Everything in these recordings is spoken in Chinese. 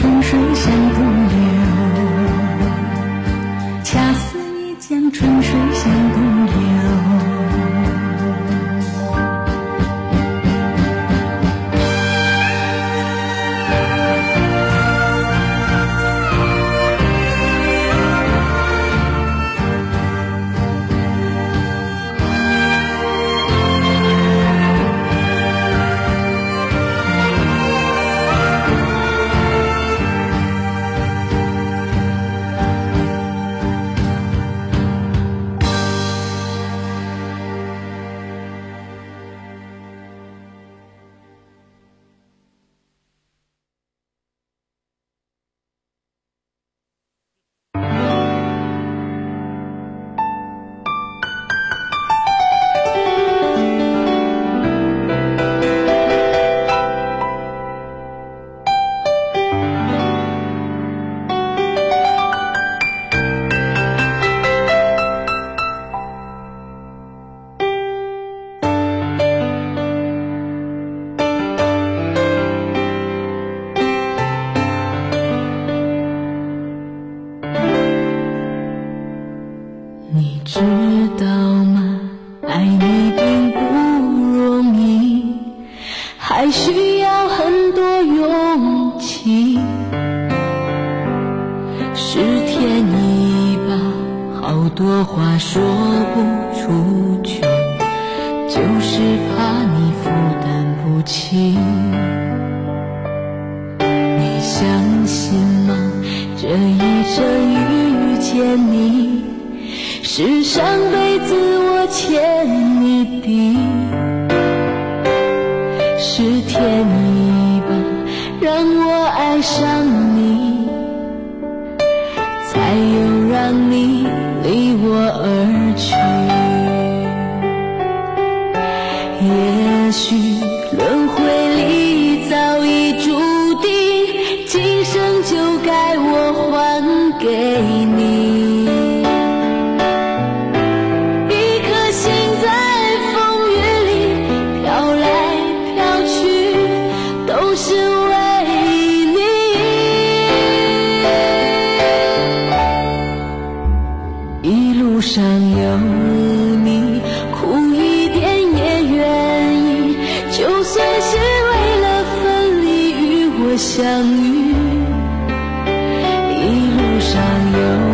重生。你是上辈子我欠你的。相遇一路上有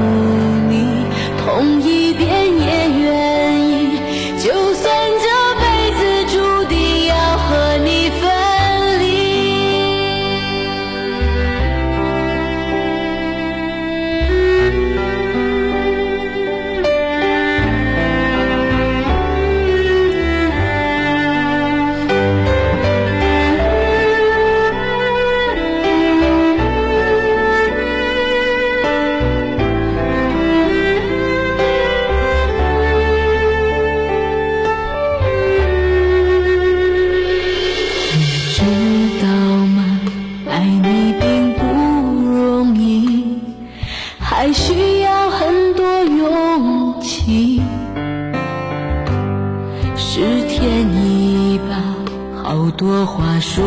好多话说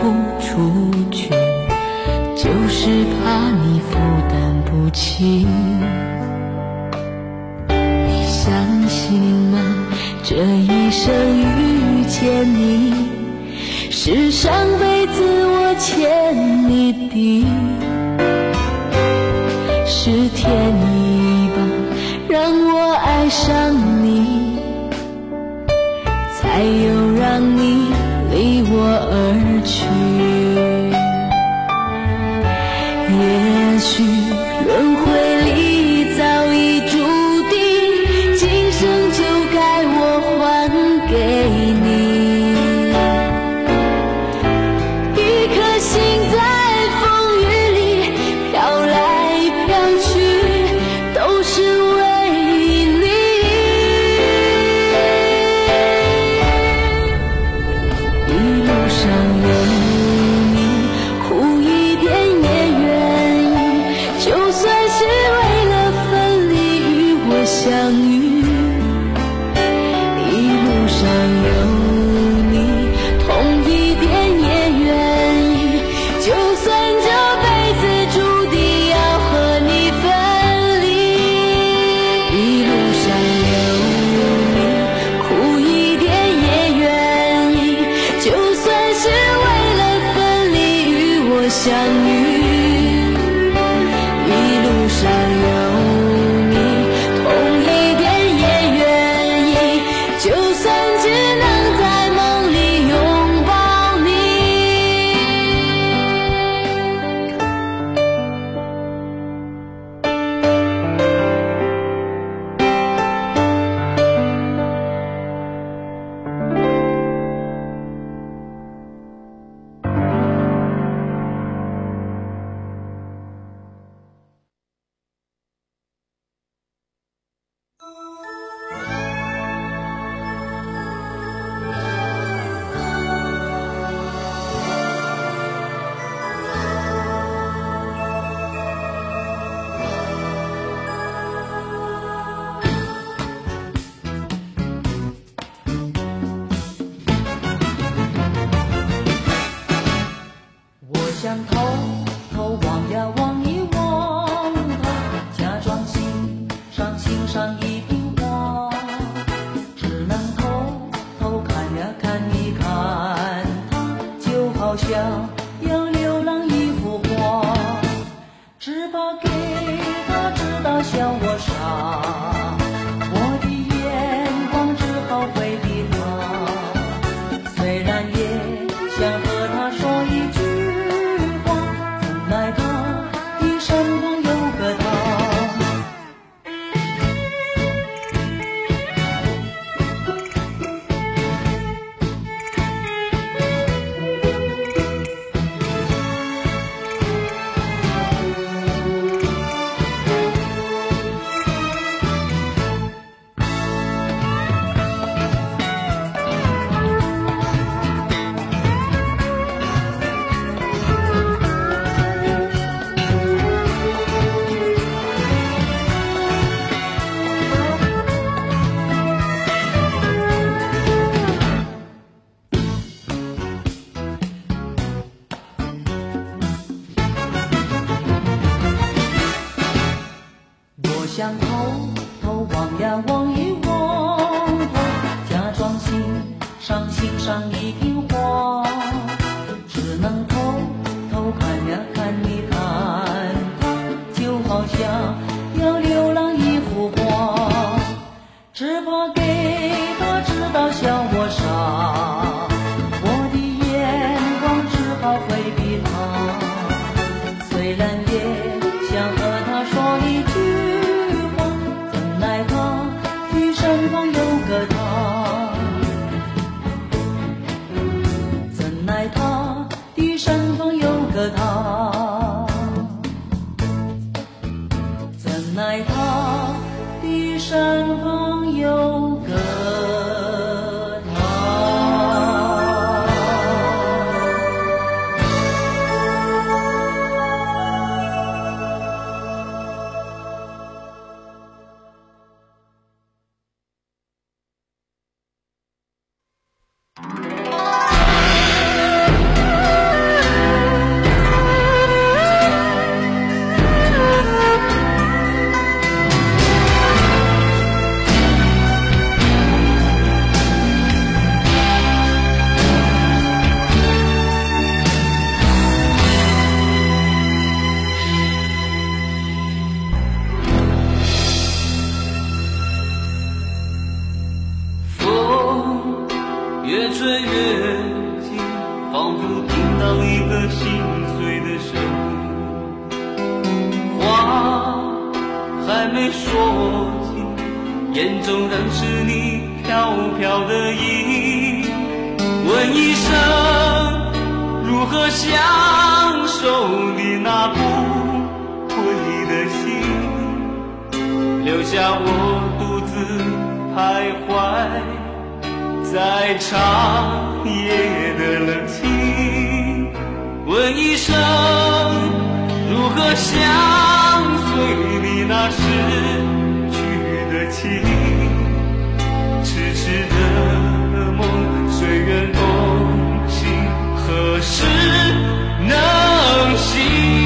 不出去。就是怕你负担不起你相信吗？这一生遇见你是上辈子我欠你的是天意吧让我爱上你才有上。想偷偷望呀望一望，假装欣赏欣赏一瓶花。还没说尽眼中仍是你飘飘的影问一声如何相守你那不归的心留下我独自徘徊在长夜的冷清。问一声如何相对你那失去的情痴痴的梦谁能梦心何时能醒？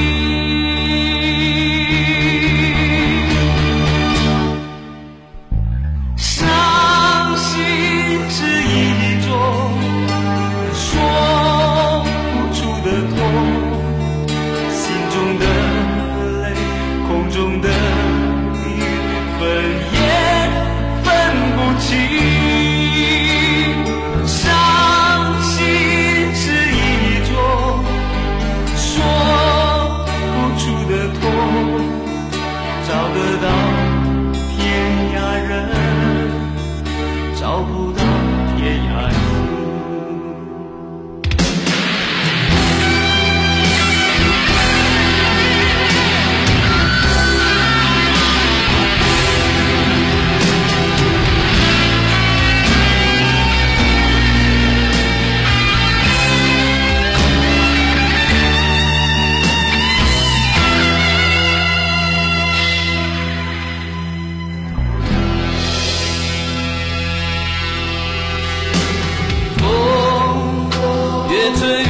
It's a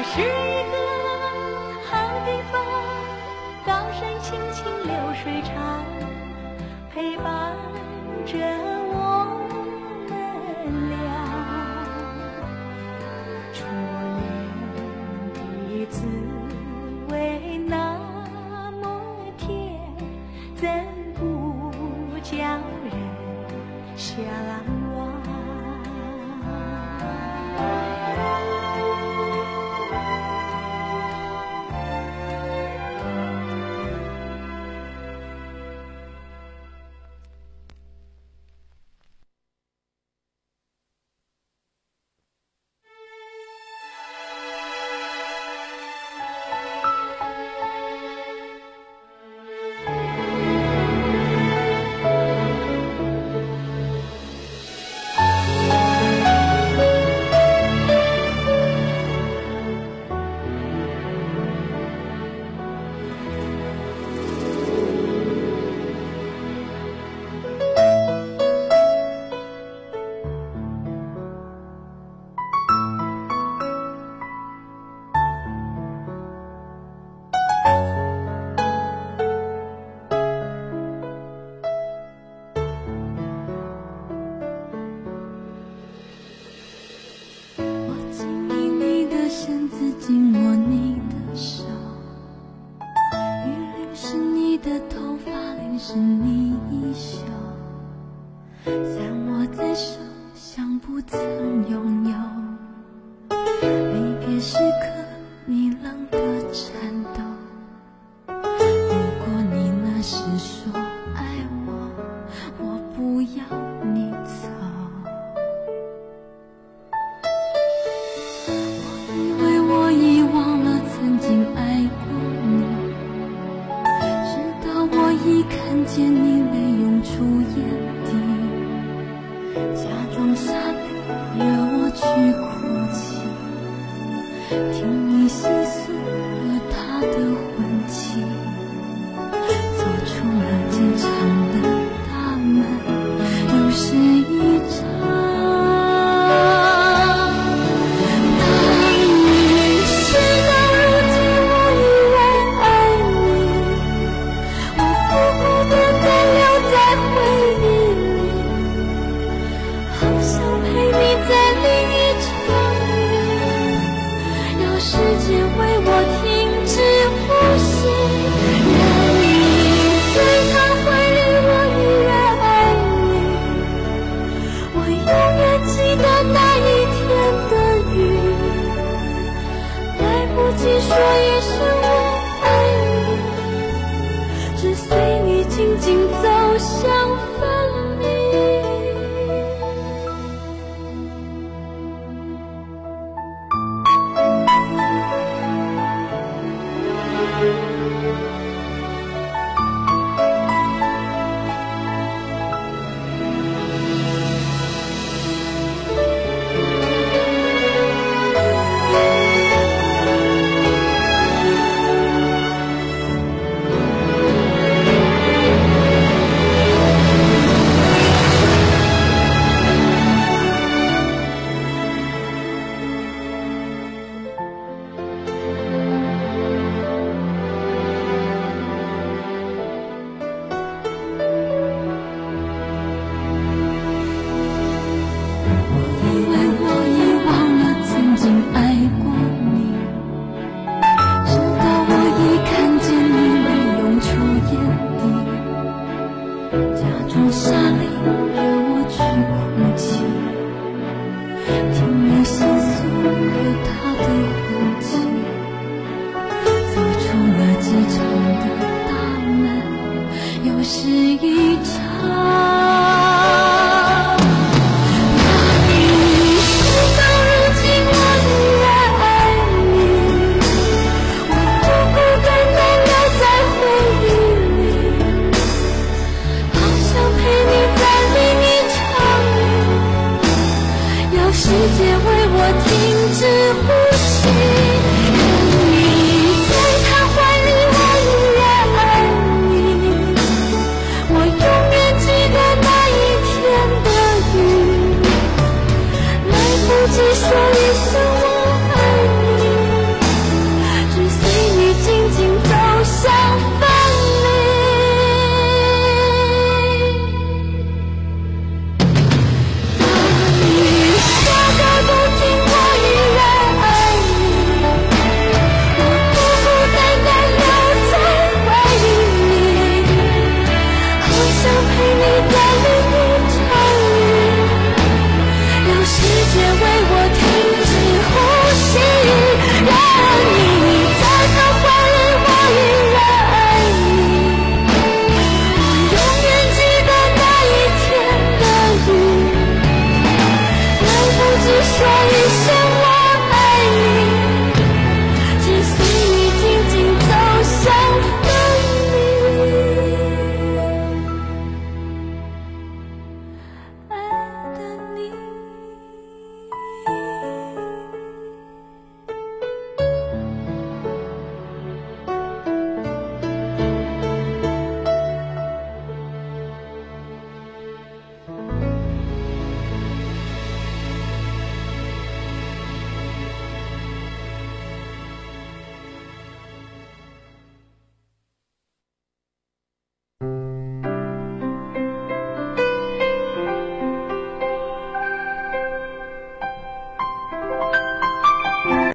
那是一个好地方，高山青青，流水长，陪伴着。世界为我停止呼吸，